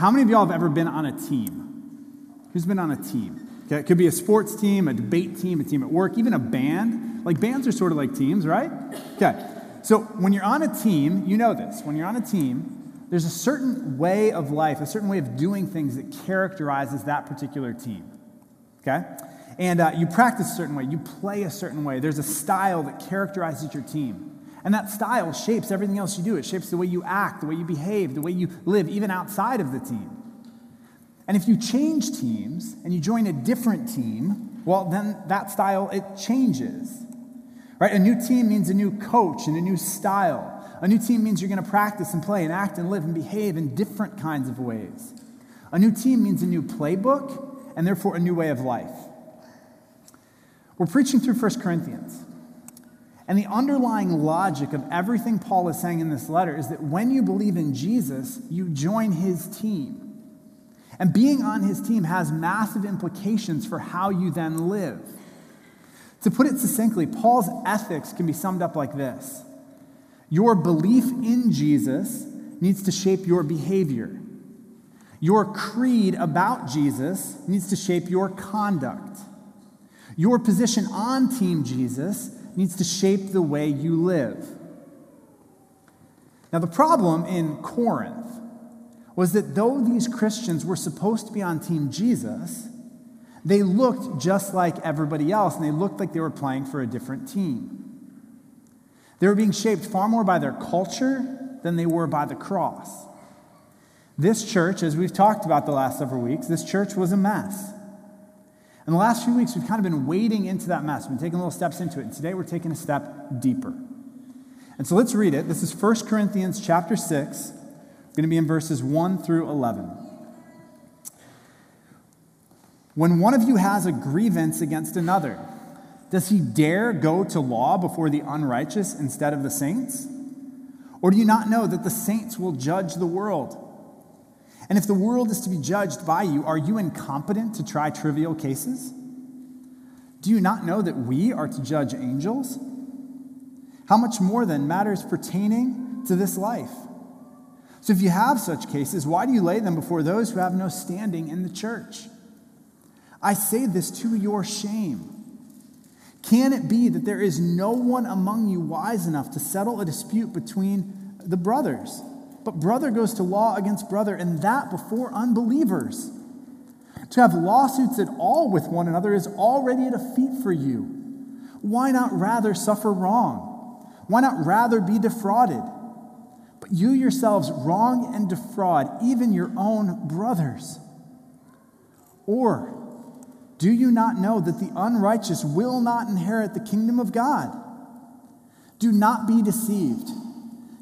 How many of y'all have ever been on a team? Who's been on a team? Okay, it could be a sports team, a debate team, a team at work, even a band. Like bands are sort of like teams, right? Okay. So when you're on a team, you know this. When you're on a team, there's a certain way of life, a certain way of doing things that characterizes that particular team. Okay? And uh, you practice a certain way, you play a certain way. There's a style that characterizes your team. And that style shapes everything else you do. It shapes the way you act, the way you behave, the way you live, even outside of the team. And if you change teams and you join a different team, well, then that style, it changes. Right? A new team means a new coach and a new style. A new team means you're going to practice and play and act and live and behave in different kinds of ways. A new team means a new playbook and therefore a new way of life. We're preaching through 1 Corinthians. And the underlying logic of everything Paul is saying in this letter is that when you believe in Jesus, you join his team. And being on his team has massive implications for how you then live. To put it succinctly, Paul's ethics can be summed up like this Your belief in Jesus needs to shape your behavior. Your creed about Jesus needs to shape your conduct. Your position on Team Jesus needs to shape the way you live. Now, the problem in Corinth was that though these Christians were supposed to be on Team Jesus, they looked just like everybody else, and they looked like they were playing for a different team. They were being shaped far more by their culture than they were by the cross. This church, as we've talked about the last several weeks, this church was a mess. In the last few weeks, we've kind of been wading into that mess. We've been taking little steps into it. And today we're taking a step deeper. And so let's read it. This is 1 Corinthians chapter 6. going to be in verses 1 through 11. When one of you has a grievance against another, does he dare go to law before the unrighteous instead of the saints? Or do you not know that the saints will judge the world? And if the world is to be judged by you, are you incompetent to try trivial cases? Do you not know that we are to judge angels? How much more then matters pertaining to this life? So if you have such cases, why do you lay them before those who have no standing in the church? I say this to your shame. Can it be that there is no one among you wise enough to settle a dispute between the brothers? But brother goes to law against brother, and that before unbelievers. To have lawsuits at all with one another is already a defeat for you. Why not rather suffer wrong? Why not rather be defrauded? But you yourselves wrong and defraud even your own brothers. Or do you not know that the unrighteous will not inherit the kingdom of God? Do not be deceived.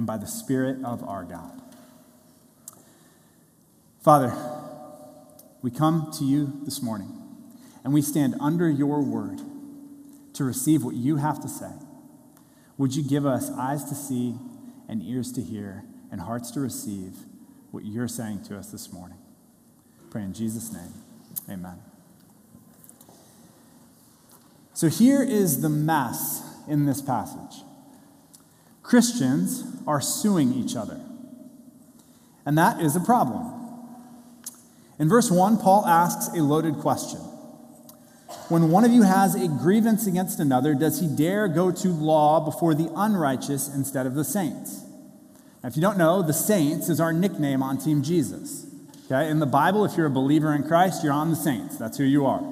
and by the Spirit of our God. Father, we come to you this morning and we stand under your word to receive what you have to say. Would you give us eyes to see and ears to hear and hearts to receive what you're saying to us this morning? Pray in Jesus' name. Amen. So here is the mess in this passage. Christians are suing each other. And that is a problem. In verse 1, Paul asks a loaded question. When one of you has a grievance against another, does he dare go to law before the unrighteous instead of the saints? Now, if you don't know, the saints is our nickname on Team Jesus. Okay? In the Bible, if you're a believer in Christ, you're on the saints. That's who you are.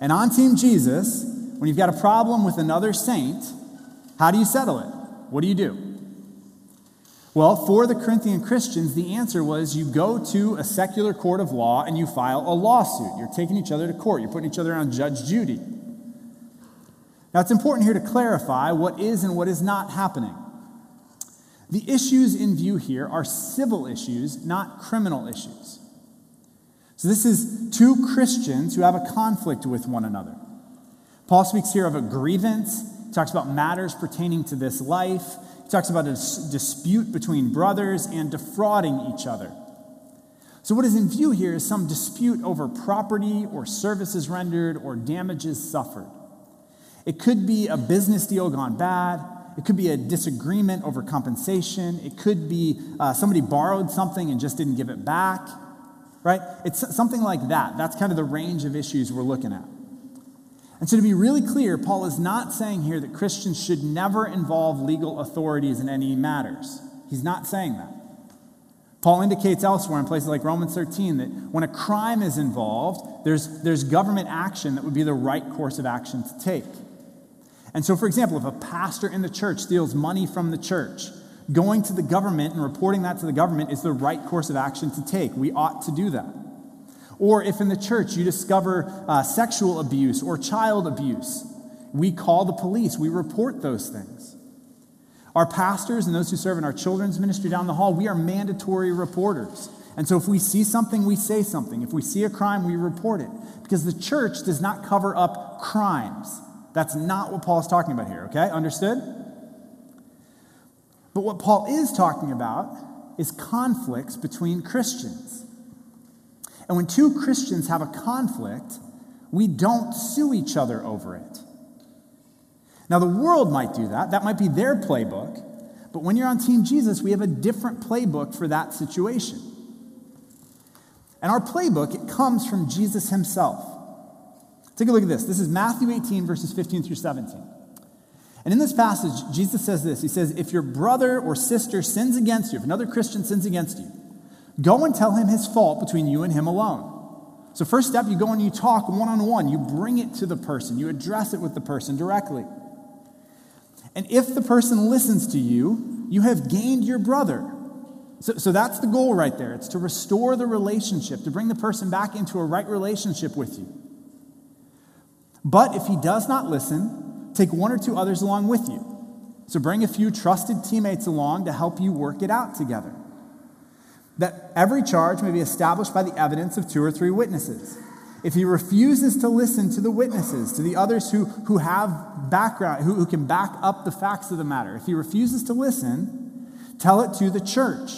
And on Team Jesus, when you've got a problem with another saint, how do you settle it? What do you do? Well, for the Corinthian Christians, the answer was you go to a secular court of law and you file a lawsuit. You're taking each other to court, you're putting each other on Judge Judy. Now, it's important here to clarify what is and what is not happening. The issues in view here are civil issues, not criminal issues. So this is two Christians who have a conflict with one another. Paul speaks here of a grievance, he talks about matters pertaining to this life, he talks about a dispute between brothers and defrauding each other. So, what is in view here is some dispute over property or services rendered or damages suffered. It could be a business deal gone bad. It could be a disagreement over compensation. It could be uh, somebody borrowed something and just didn't give it back, right? It's something like that. That's kind of the range of issues we're looking at. And so, to be really clear, Paul is not saying here that Christians should never involve legal authorities in any matters. He's not saying that. Paul indicates elsewhere in places like Romans 13 that when a crime is involved, there's, there's government action that would be the right course of action to take. And so, for example, if a pastor in the church steals money from the church, going to the government and reporting that to the government is the right course of action to take. We ought to do that. Or if in the church you discover uh, sexual abuse or child abuse, we call the police, we report those things. Our pastors and those who serve in our children's ministry down the hall, we are mandatory reporters. And so if we see something, we say something. If we see a crime, we report it. Because the church does not cover up crimes. That's not what Paul is talking about here, okay? Understood? But what Paul is talking about is conflicts between Christians. And when two Christians have a conflict, we don't sue each other over it. Now, the world might do that. That might be their playbook. But when you're on Team Jesus, we have a different playbook for that situation. And our playbook, it comes from Jesus himself. Take a look at this. This is Matthew 18, verses 15 through 17. And in this passage, Jesus says this He says, If your brother or sister sins against you, if another Christian sins against you, go and tell him his fault between you and him alone. So, first step, you go and you talk one on one. You bring it to the person, you address it with the person directly. And if the person listens to you, you have gained your brother. So, so that's the goal right there. It's to restore the relationship, to bring the person back into a right relationship with you. But if he does not listen, take one or two others along with you. So bring a few trusted teammates along to help you work it out together. That every charge may be established by the evidence of two or three witnesses. If he refuses to listen to the witnesses, to the others who, who have background, who, who can back up the facts of the matter, if he refuses to listen, tell it to the church.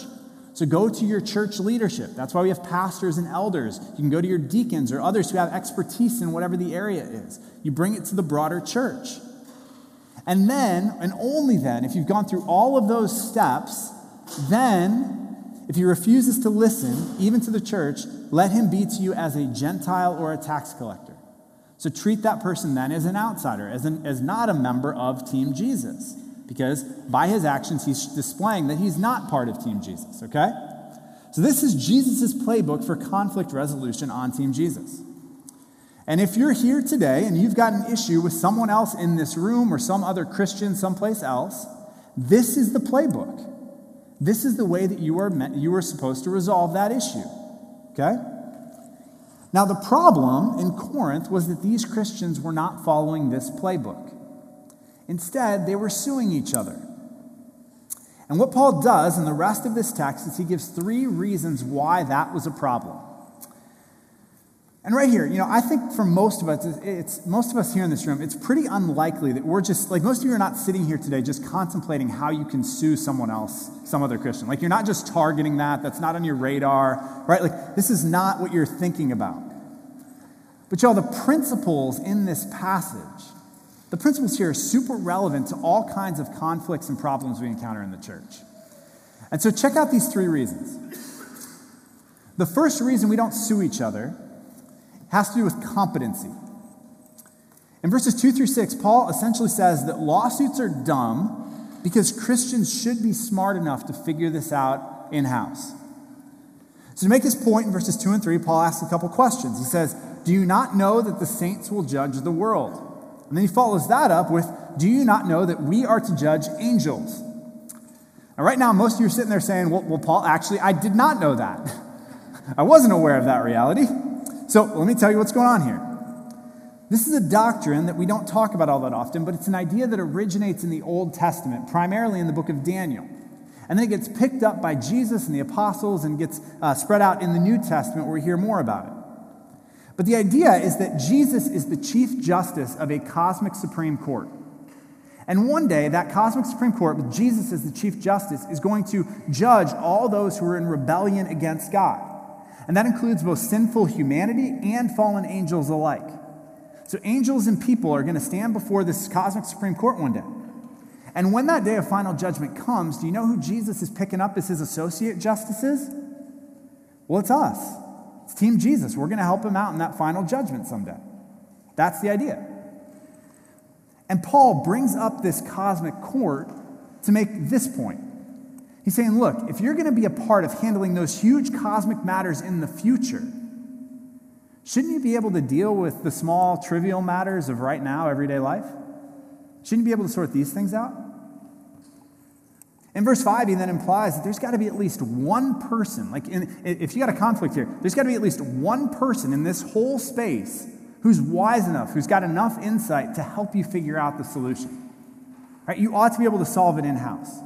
So go to your church leadership. That's why we have pastors and elders. You can go to your deacons or others who have expertise in whatever the area is. You bring it to the broader church. And then, and only then, if you've gone through all of those steps, then if he refuses to listen, even to the church, let him be to you as a Gentile or a tax collector. So treat that person then as an outsider, as, an, as not a member of Team Jesus, because by his actions, he's displaying that he's not part of Team Jesus, okay? So this is Jesus' playbook for conflict resolution on Team Jesus. And if you're here today and you've got an issue with someone else in this room or some other Christian someplace else, this is the playbook. This is the way that you are, meant, you are supposed to resolve that issue. Okay? Now, the problem in Corinth was that these Christians were not following this playbook. Instead, they were suing each other. And what Paul does in the rest of this text is he gives three reasons why that was a problem. And right here, you know, I think for most of us, it's most of us here in this room, it's pretty unlikely that we're just like most of you are not sitting here today just contemplating how you can sue someone else, some other Christian. Like you're not just targeting that, that's not on your radar, right? Like this is not what you're thinking about. But y'all, the principles in this passage, the principles here are super relevant to all kinds of conflicts and problems we encounter in the church. And so check out these three reasons. The first reason we don't sue each other has to do with competency. In verses 2 through 6, Paul essentially says that lawsuits are dumb because Christians should be smart enough to figure this out in house. So, to make this point in verses 2 and 3, Paul asks a couple questions. He says, Do you not know that the saints will judge the world? And then he follows that up with, Do you not know that we are to judge angels? Now, right now, most of you are sitting there saying, Well, well Paul, actually, I did not know that. I wasn't aware of that reality. So let me tell you what's going on here. This is a doctrine that we don't talk about all that often, but it's an idea that originates in the Old Testament, primarily in the book of Daniel. And then it gets picked up by Jesus and the apostles and gets uh, spread out in the New Testament where we hear more about it. But the idea is that Jesus is the chief justice of a cosmic supreme court. And one day, that cosmic Supreme Court, with Jesus as the Chief Justice, is going to judge all those who are in rebellion against God. And that includes both sinful humanity and fallen angels alike. So, angels and people are going to stand before this cosmic Supreme Court one day. And when that day of final judgment comes, do you know who Jesus is picking up as his associate justices? Well, it's us. It's Team Jesus. We're going to help him out in that final judgment someday. That's the idea. And Paul brings up this cosmic court to make this point. He's saying, look, if you're going to be a part of handling those huge cosmic matters in the future, shouldn't you be able to deal with the small, trivial matters of right now, everyday life? Shouldn't you be able to sort these things out? In verse 5, he then implies that there's got to be at least one person, like in, if you got a conflict here, there's got to be at least one person in this whole space who's wise enough, who's got enough insight to help you figure out the solution. Right? You ought to be able to solve it in house.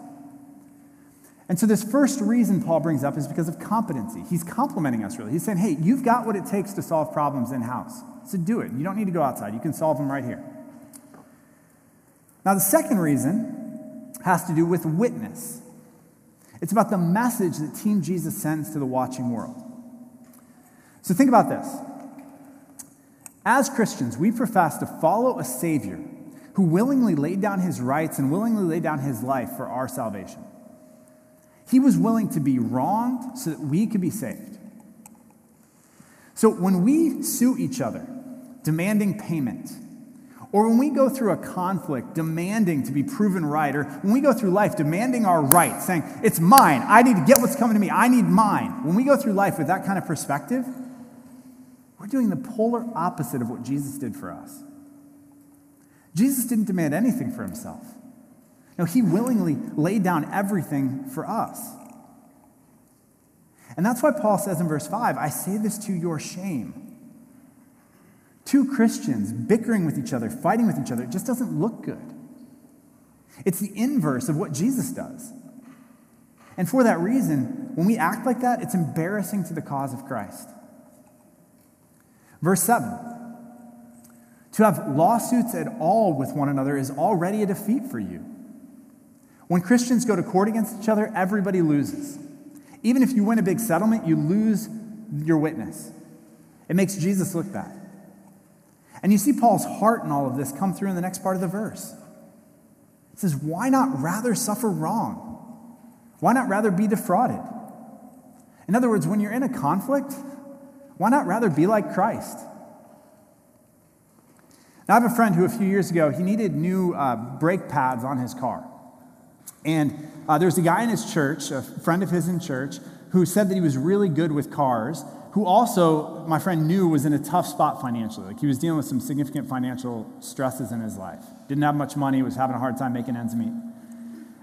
And so, this first reason Paul brings up is because of competency. He's complimenting us, really. He's saying, hey, you've got what it takes to solve problems in house. So, do it. You don't need to go outside, you can solve them right here. Now, the second reason has to do with witness. It's about the message that Team Jesus sends to the watching world. So, think about this. As Christians, we profess to follow a Savior who willingly laid down his rights and willingly laid down his life for our salvation. He was willing to be wronged so that we could be saved. So when we sue each other, demanding payment, or when we go through a conflict demanding to be proven right, or when we go through life demanding our rights, saying, It's mine, I need to get what's coming to me, I need mine. When we go through life with that kind of perspective, we're doing the polar opposite of what Jesus did for us. Jesus didn't demand anything for himself. No, he willingly laid down everything for us. And that's why Paul says in verse 5 I say this to your shame. Two Christians bickering with each other, fighting with each other, it just doesn't look good. It's the inverse of what Jesus does. And for that reason, when we act like that, it's embarrassing to the cause of Christ. Verse 7 To have lawsuits at all with one another is already a defeat for you. When Christians go to court against each other, everybody loses. Even if you win a big settlement, you lose your witness. It makes Jesus look bad. And you see Paul's heart in all of this come through in the next part of the verse. It says, Why not rather suffer wrong? Why not rather be defrauded? In other words, when you're in a conflict, why not rather be like Christ? Now, I have a friend who a few years ago, he needed new uh, brake pads on his car. And uh, there was a guy in his church, a friend of his in church, who said that he was really good with cars, who also, my friend knew, was in a tough spot financially. Like he was dealing with some significant financial stresses in his life. Didn't have much money, was having a hard time making ends meet.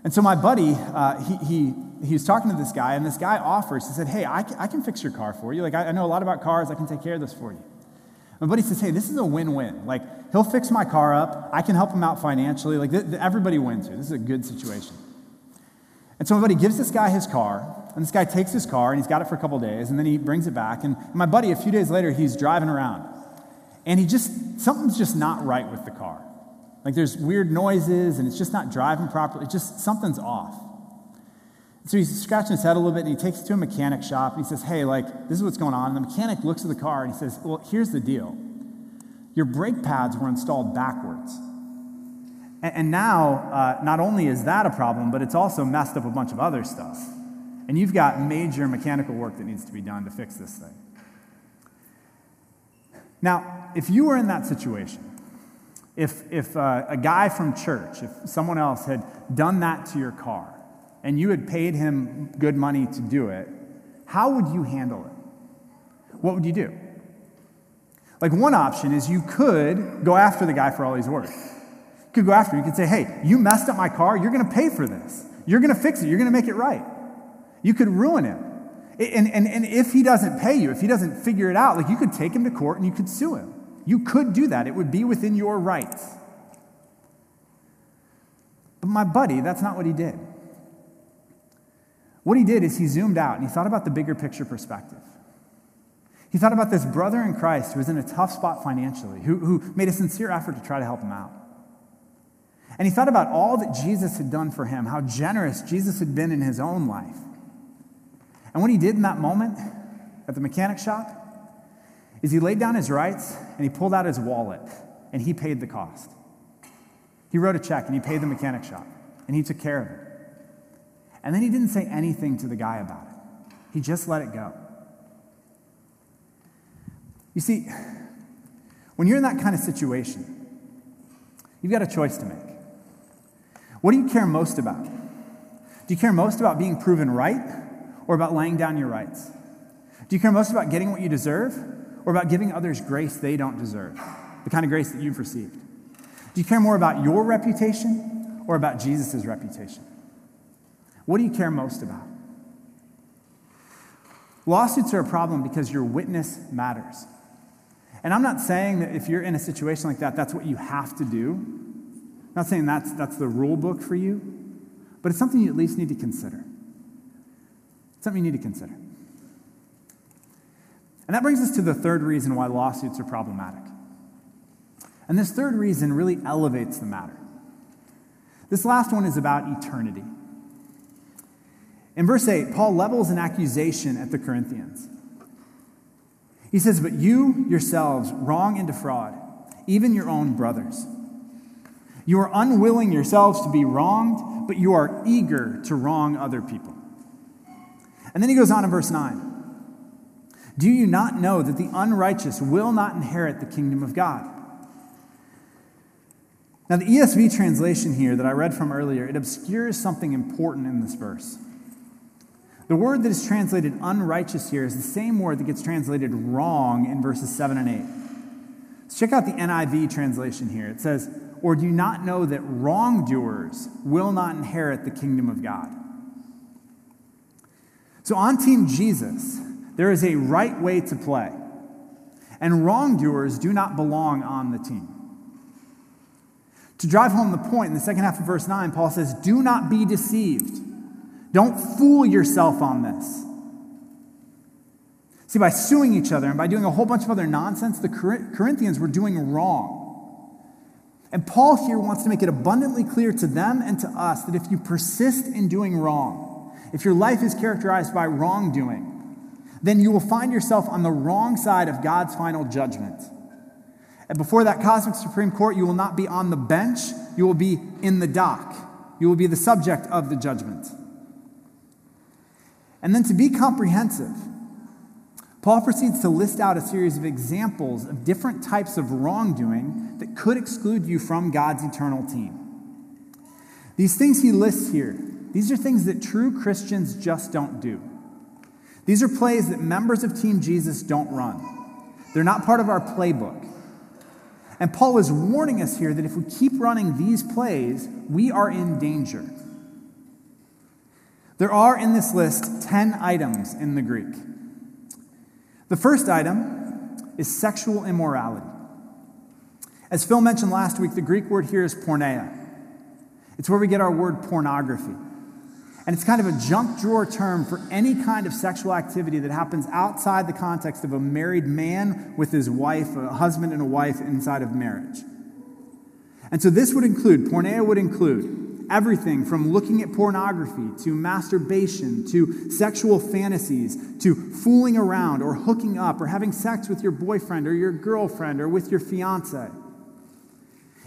And so my buddy, uh, he, he, he was talking to this guy, and this guy offers, he said, Hey, I can, I can fix your car for you. Like, I, I know a lot about cars, I can take care of this for you. My buddy says, Hey, this is a win win. Like, he'll fix my car up, I can help him out financially. Like, th- th- everybody wins here. This is a good situation. And so my buddy gives this guy his car, and this guy takes his car, and he's got it for a couple days, and then he brings it back. And my buddy, a few days later, he's driving around, and he just, something's just not right with the car. Like there's weird noises and it's just not driving properly. It's just something's off. So he's scratching his head a little bit and he takes it to a mechanic shop and he says, Hey, like, this is what's going on. And the mechanic looks at the car and he says, Well, here's the deal. Your brake pads were installed backwards. And, now, uh, not only is that a problem, but it's also messed up a bunch of other stuff. And you've got major mechanical work that needs to be done to fix this thing. Now, if you were in that situation, if, if uh, a guy from church, if someone else had done that to your car and you had paid him good money to do it, how would you handle it? What would you do? Like, one option is you could go after the guy for all he's worth. You could go after him. You could say, hey, you messed up my car. You're going to pay for this. You're going to fix it. You're going to make it right. You could ruin him. And, and, and if he doesn't pay you, if he doesn't figure it out, like you could take him to court and you could sue him. You could do that, it would be within your rights. But my buddy, that's not what he did. What he did is he zoomed out and he thought about the bigger picture perspective. He thought about this brother in Christ who was in a tough spot financially, who, who made a sincere effort to try to help him out. And he thought about all that Jesus had done for him, how generous Jesus had been in his own life. And what he did in that moment at the mechanic shop is he laid down his rights and he pulled out his wallet and he paid the cost. He wrote a check and he paid the mechanic shop and he took care of it. And then he didn't say anything to the guy about it, he just let it go. You see, when you're in that kind of situation, you've got a choice to make. What do you care most about? Do you care most about being proven right or about laying down your rights? Do you care most about getting what you deserve or about giving others grace they don't deserve, the kind of grace that you've received? Do you care more about your reputation or about Jesus' reputation? What do you care most about? Lawsuits are a problem because your witness matters. And I'm not saying that if you're in a situation like that, that's what you have to do. I'm not saying that's, that's the rule book for you, but it's something you at least need to consider. It's something you need to consider. And that brings us to the third reason why lawsuits are problematic. And this third reason really elevates the matter. This last one is about eternity. In verse 8, Paul levels an accusation at the Corinthians. He says, But you yourselves wrong and defraud, even your own brothers. You are unwilling yourselves to be wronged, but you are eager to wrong other people. And then he goes on in verse 9 Do you not know that the unrighteous will not inherit the kingdom of God? Now, the ESV translation here that I read from earlier, it obscures something important in this verse. The word that is translated unrighteous here is the same word that gets translated wrong in verses 7 and 8. Let's check out the NIV translation here. It says, Or do you not know that wrongdoers will not inherit the kingdom of God? So on Team Jesus, there is a right way to play, and wrongdoers do not belong on the team. To drive home the point, in the second half of verse 9, Paul says, Do not be deceived. Don't fool yourself on this. See, by suing each other and by doing a whole bunch of other nonsense, the Corinthians were doing wrong. And Paul here wants to make it abundantly clear to them and to us that if you persist in doing wrong, if your life is characterized by wrongdoing, then you will find yourself on the wrong side of God's final judgment. And before that cosmic Supreme Court, you will not be on the bench, you will be in the dock. You will be the subject of the judgment. And then to be comprehensive, Paul proceeds to list out a series of examples of different types of wrongdoing that could exclude you from God's eternal team. These things he lists here, these are things that true Christians just don't do. These are plays that members of Team Jesus don't run. They're not part of our playbook. And Paul is warning us here that if we keep running these plays, we are in danger. There are in this list 10 items in the Greek. The first item is sexual immorality. As Phil mentioned last week, the Greek word here is porneia. It's where we get our word pornography. And it's kind of a junk drawer term for any kind of sexual activity that happens outside the context of a married man with his wife, a husband and a wife inside of marriage. And so this would include, porneia would include Everything from looking at pornography to masturbation to sexual fantasies to fooling around or hooking up or having sex with your boyfriend or your girlfriend or with your fiance.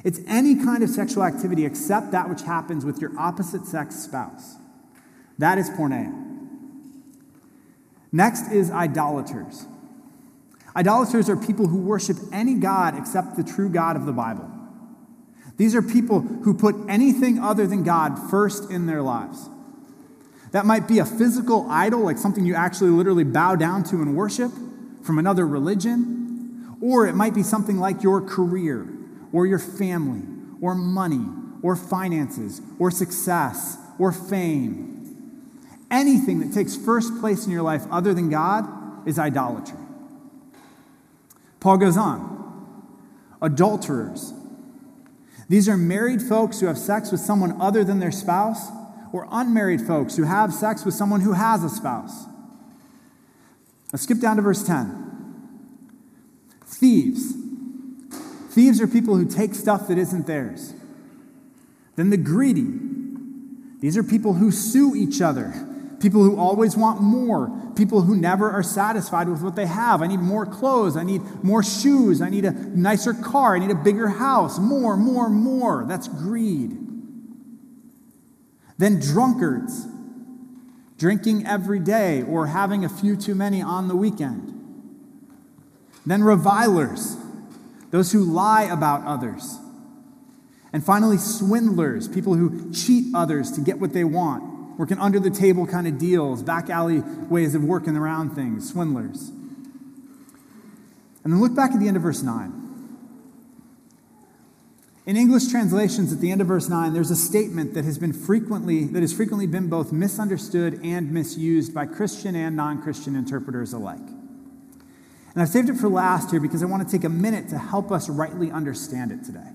It's any kind of sexual activity except that which happens with your opposite sex spouse. That is porneia. Next is idolaters. Idolaters are people who worship any God except the true God of the Bible. These are people who put anything other than God first in their lives. That might be a physical idol, like something you actually literally bow down to and worship from another religion, or it might be something like your career, or your family, or money, or finances, or success, or fame. Anything that takes first place in your life other than God is idolatry. Paul goes on adulterers, these are married folks who have sex with someone other than their spouse, or unmarried folks who have sex with someone who has a spouse. Let's skip down to verse 10. Thieves. Thieves are people who take stuff that isn't theirs. Then the greedy. These are people who sue each other, people who always want more, people who never are satisfied with what they have. I need more clothes. I need more shoes. I need a nicer car. I need a bigger house. More, more, more. That's greed. Then drunkards, drinking every day or having a few too many on the weekend. Then revilers, those who lie about others. And finally, swindlers, people who cheat others to get what they want working under the table kind of deals, back alley ways of working around things, swindlers. And then look back at the end of verse 9. In English translations at the end of verse 9, there's a statement that has been frequently that has frequently been both misunderstood and misused by Christian and non-Christian interpreters alike. And I've saved it for last here because I want to take a minute to help us rightly understand it today.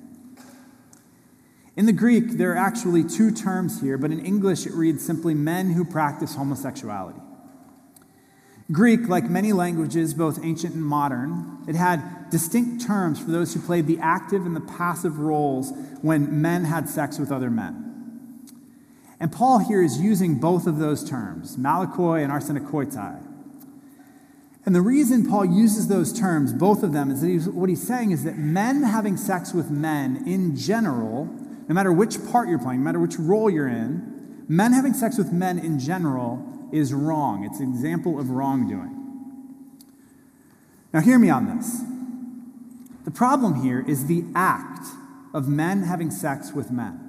In the Greek, there are actually two terms here, but in English it reads simply men who practice homosexuality. Greek, like many languages, both ancient and modern, it had distinct terms for those who played the active and the passive roles when men had sex with other men. And Paul here is using both of those terms, malakoi and arsenokoitai. And the reason Paul uses those terms, both of them, is that he's, what he's saying is that men having sex with men in general no matter which part you're playing, no matter which role you're in, men having sex with men in general is wrong. It's an example of wrongdoing. Now, hear me on this. The problem here is the act of men having sex with men.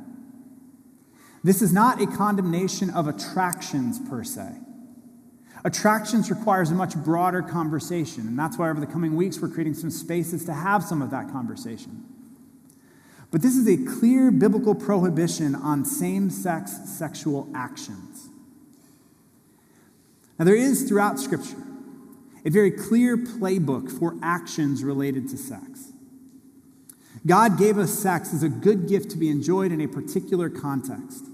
This is not a condemnation of attractions per se. Attractions requires a much broader conversation, and that's why over the coming weeks we're creating some spaces to have some of that conversation. But this is a clear biblical prohibition on same sex sexual actions. Now, there is throughout Scripture a very clear playbook for actions related to sex. God gave us sex as a good gift to be enjoyed in a particular context.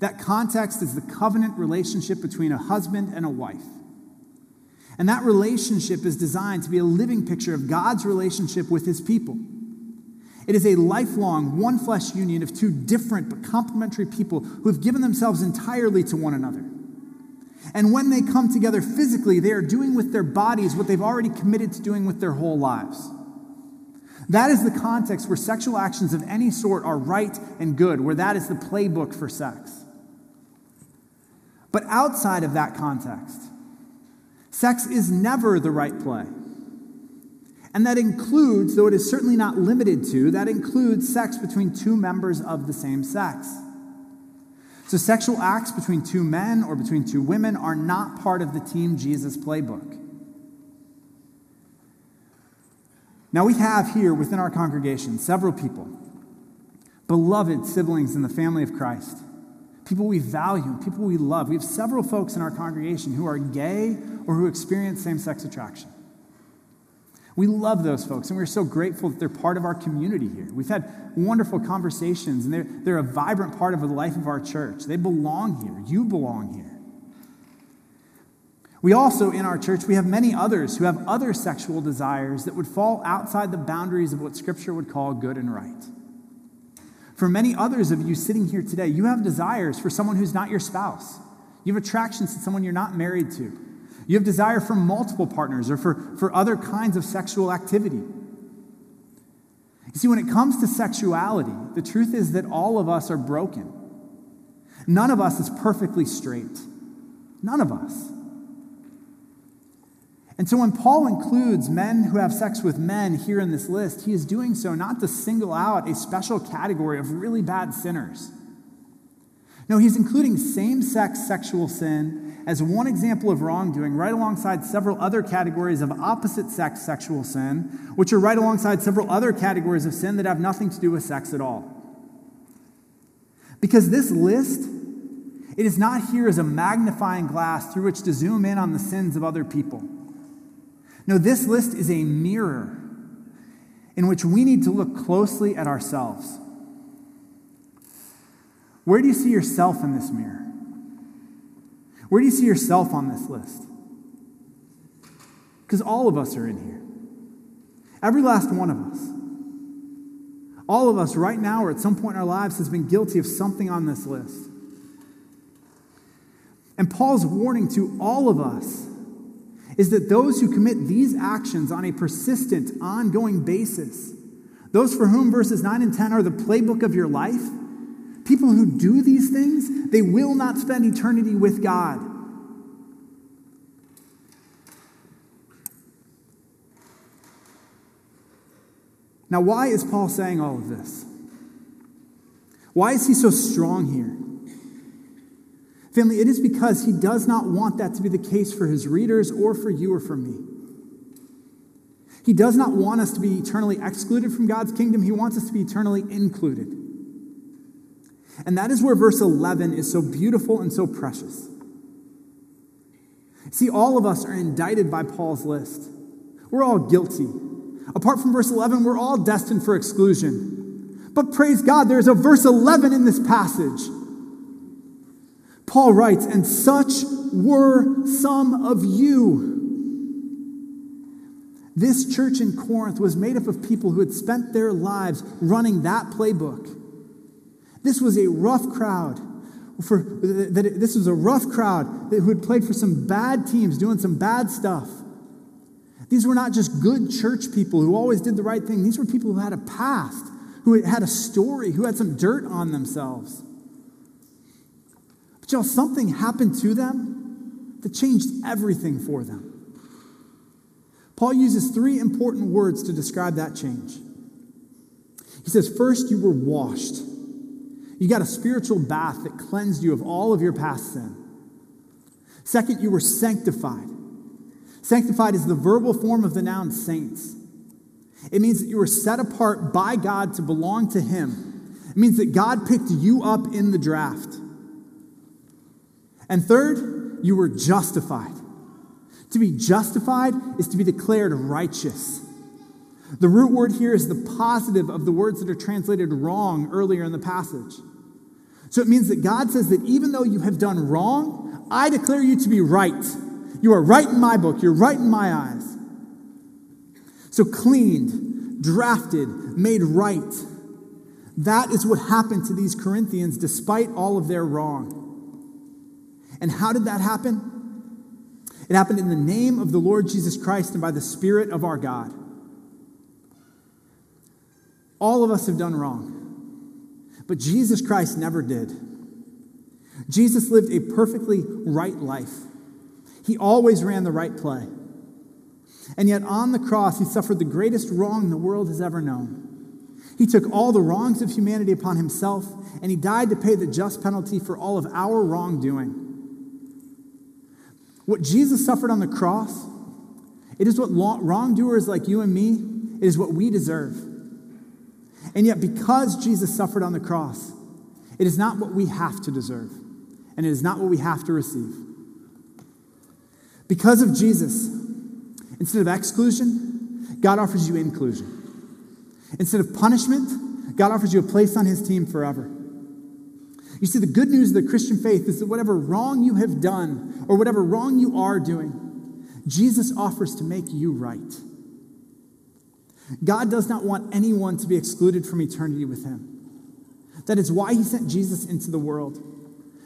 That context is the covenant relationship between a husband and a wife. And that relationship is designed to be a living picture of God's relationship with his people. It is a lifelong, one flesh union of two different but complementary people who have given themselves entirely to one another. And when they come together physically, they are doing with their bodies what they've already committed to doing with their whole lives. That is the context where sexual actions of any sort are right and good, where that is the playbook for sex. But outside of that context, sex is never the right play. And that includes, though it is certainly not limited to, that includes sex between two members of the same sex. So, sexual acts between two men or between two women are not part of the Team Jesus playbook. Now, we have here within our congregation several people, beloved siblings in the family of Christ, people we value, people we love. We have several folks in our congregation who are gay or who experience same sex attraction. We love those folks, and we're so grateful that they're part of our community here. We've had wonderful conversations, and they're, they're a vibrant part of the life of our church. They belong here. You belong here. We also, in our church, we have many others who have other sexual desires that would fall outside the boundaries of what Scripture would call good and right. For many others of you sitting here today, you have desires for someone who's not your spouse. You have attractions to someone you're not married to. You have desire for multiple partners or for, for other kinds of sexual activity. You see, when it comes to sexuality, the truth is that all of us are broken. None of us is perfectly straight. None of us. And so when Paul includes men who have sex with men here in this list, he is doing so not to single out a special category of really bad sinners. No, he's including same sex sexual sin as one example of wrongdoing, right alongside several other categories of opposite sex sexual sin, which are right alongside several other categories of sin that have nothing to do with sex at all. Because this list, it is not here as a magnifying glass through which to zoom in on the sins of other people. No, this list is a mirror in which we need to look closely at ourselves. Where do you see yourself in this mirror? Where do you see yourself on this list? Because all of us are in here. Every last one of us. All of us right now or at some point in our lives has been guilty of something on this list. And Paul's warning to all of us is that those who commit these actions on a persistent, ongoing basis, those for whom verses 9 and 10 are the playbook of your life, people who do these things, they will not spend eternity with God. Now, why is Paul saying all of this? Why is he so strong here? Family, it is because he does not want that to be the case for his readers or for you or for me. He does not want us to be eternally excluded from God's kingdom, he wants us to be eternally included. And that is where verse 11 is so beautiful and so precious. See, all of us are indicted by Paul's list. We're all guilty. Apart from verse 11, we're all destined for exclusion. But praise God, there's a verse 11 in this passage Paul writes, and such were some of you. This church in Corinth was made up of people who had spent their lives running that playbook. This was a rough crowd. For, that this was a rough crowd who had played for some bad teams, doing some bad stuff. These were not just good church people who always did the right thing. These were people who had a past, who had a story, who had some dirt on themselves. But y'all, something happened to them that changed everything for them. Paul uses three important words to describe that change. He says, First, you were washed. You got a spiritual bath that cleansed you of all of your past sin. Second, you were sanctified. Sanctified is the verbal form of the noun saints. It means that you were set apart by God to belong to Him. It means that God picked you up in the draft. And third, you were justified. To be justified is to be declared righteous. The root word here is the positive of the words that are translated wrong earlier in the passage. So it means that God says that even though you have done wrong, I declare you to be right. You are right in my book, you're right in my eyes. So cleaned, drafted, made right. That is what happened to these Corinthians despite all of their wrong. And how did that happen? It happened in the name of the Lord Jesus Christ and by the Spirit of our God. All of us have done wrong, but Jesus Christ never did. Jesus lived a perfectly right life. He always ran the right play. And yet, on the cross, he suffered the greatest wrong the world has ever known. He took all the wrongs of humanity upon himself, and he died to pay the just penalty for all of our wrongdoing. What Jesus suffered on the cross, it is what wrongdoers like you and me, it is what we deserve. And yet, because Jesus suffered on the cross, it is not what we have to deserve, and it is not what we have to receive. Because of Jesus, instead of exclusion, God offers you inclusion. Instead of punishment, God offers you a place on his team forever. You see, the good news of the Christian faith is that whatever wrong you have done or whatever wrong you are doing, Jesus offers to make you right. God does not want anyone to be excluded from eternity with him. That is why he sent Jesus into the world.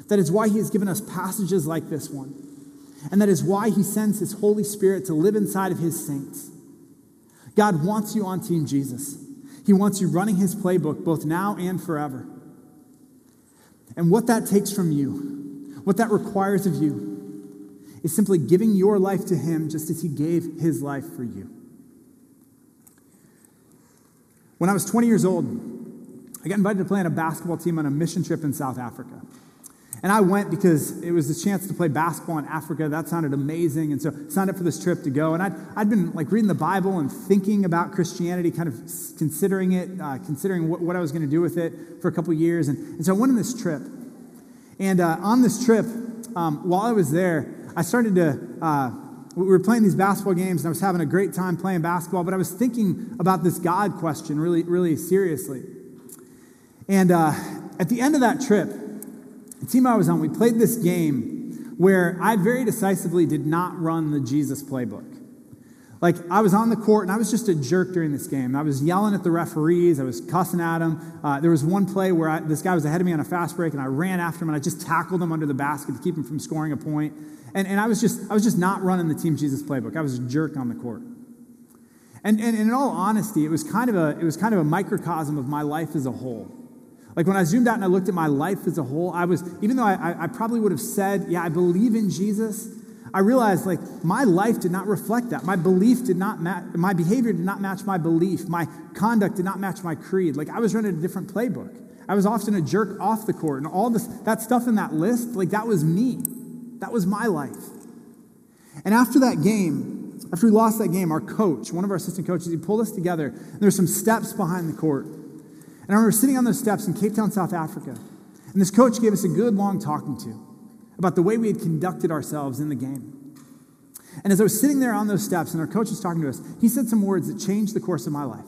That is why he has given us passages like this one. And that is why he sends his Holy Spirit to live inside of his saints. God wants you on Team Jesus. He wants you running his playbook both now and forever. And what that takes from you, what that requires of you, is simply giving your life to Him just as He gave His life for you. When I was 20 years old, I got invited to play on a basketball team on a mission trip in South Africa. And I went because it was a chance to play basketball in Africa. That sounded amazing. And so I signed up for this trip to go. And I'd, I'd been like reading the Bible and thinking about Christianity, kind of considering it, uh, considering what, what, I was going to do with it for a couple years. And, and so I went on this trip. And uh, on this trip, um, while I was there, I started to, uh, we were playing these basketball games and I was having a great time playing basketball, but I was thinking about this God question really, really seriously. And uh, at the end of that trip, the team I was on, we played this game where I very decisively did not run the Jesus playbook. Like, I was on the court and I was just a jerk during this game. I was yelling at the referees, I was cussing at them. Uh, there was one play where I, this guy was ahead of me on a fast break and I ran after him and I just tackled him under the basket to keep him from scoring a point. And, and I, was just, I was just not running the Team Jesus playbook. I was a jerk on the court. And, and, and in all honesty, it was, kind of a, it was kind of a microcosm of my life as a whole. Like when I zoomed out and I looked at my life as a whole, I was, even though I, I probably would have said, yeah, I believe in Jesus, I realized like my life did not reflect that. My belief did not match, my behavior did not match my belief. My conduct did not match my creed. Like I was running a different playbook. I was often a jerk off the court and all this, that stuff in that list, like that was me. That was my life. And after that game, after we lost that game, our coach, one of our assistant coaches, he pulled us together. There were some steps behind the court. And I remember sitting on those steps in Cape Town, South Africa. And this coach gave us a good long talking to about the way we had conducted ourselves in the game. And as I was sitting there on those steps and our coach was talking to us, he said some words that changed the course of my life.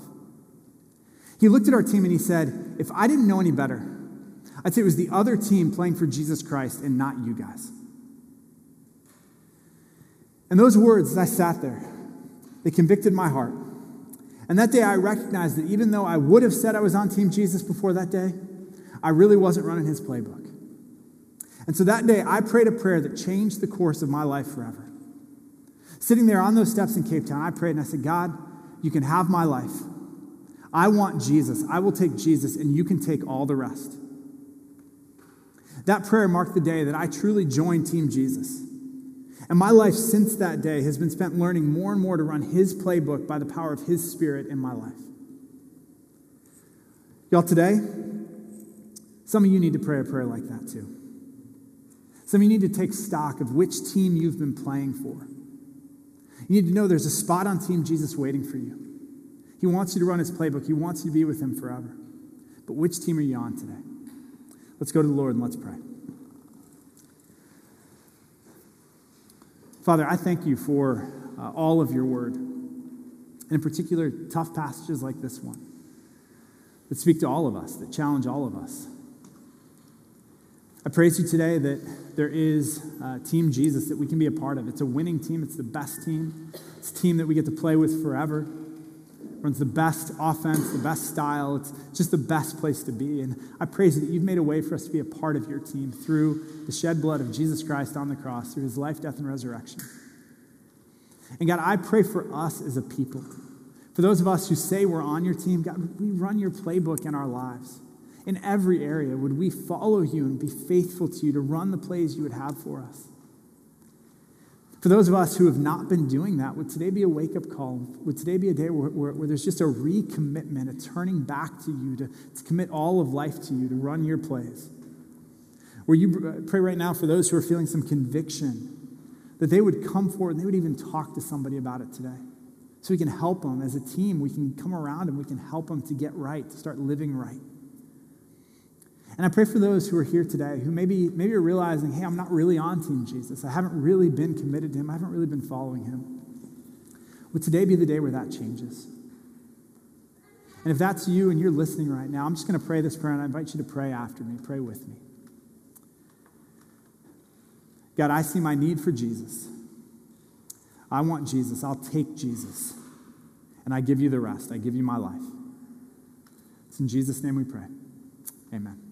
He looked at our team and he said, If I didn't know any better, I'd say it was the other team playing for Jesus Christ and not you guys. And those words, as I sat there, they convicted my heart. And that day I recognized that even though I would have said I was on Team Jesus before that day, I really wasn't running his playbook. And so that day, I prayed a prayer that changed the course of my life forever. Sitting there on those steps in Cape Town, I prayed and I said, God, you can have my life. I want Jesus. I will take Jesus, and you can take all the rest. That prayer marked the day that I truly joined Team Jesus. And my life since that day has been spent learning more and more to run His playbook by the power of His Spirit in my life. Y'all, today, some of you need to pray a prayer like that too. Some of you need to take stock of which team you've been playing for. You need to know there's a spot on Team Jesus waiting for you. He wants you to run his playbook, he wants you to be with him forever. But which team are you on today? Let's go to the Lord and let's pray. Father, I thank you for uh, all of your word, and in particular, tough passages like this one that speak to all of us, that challenge all of us. I praise you today that there is uh, Team Jesus that we can be a part of. It's a winning team, it's the best team. It's a team that we get to play with forever. Runs the best offense, the best style. It's just the best place to be. And I praise you that you've made a way for us to be a part of your team through the shed blood of Jesus Christ on the cross, through his life, death, and resurrection. And God, I pray for us as a people. For those of us who say we're on your team, God, we run your playbook in our lives in every area, would we follow you and be faithful to you to run the plays you would have for us? For those of us who have not been doing that, would today be a wake up call? Would today be a day where, where, where there's just a recommitment, a turning back to you, to, to commit all of life to you, to run your plays? Where you uh, pray right now for those who are feeling some conviction, that they would come forward and they would even talk to somebody about it today. So we can help them as a team. We can come around and we can help them to get right, to start living right. And I pray for those who are here today who maybe, maybe are realizing, hey, I'm not really on Team Jesus. I haven't really been committed to Him. I haven't really been following Him. Would today be the day where that changes? And if that's you and you're listening right now, I'm just going to pray this prayer and I invite you to pray after me. Pray with me. God, I see my need for Jesus. I want Jesus. I'll take Jesus. And I give you the rest. I give you my life. It's in Jesus' name we pray. Amen.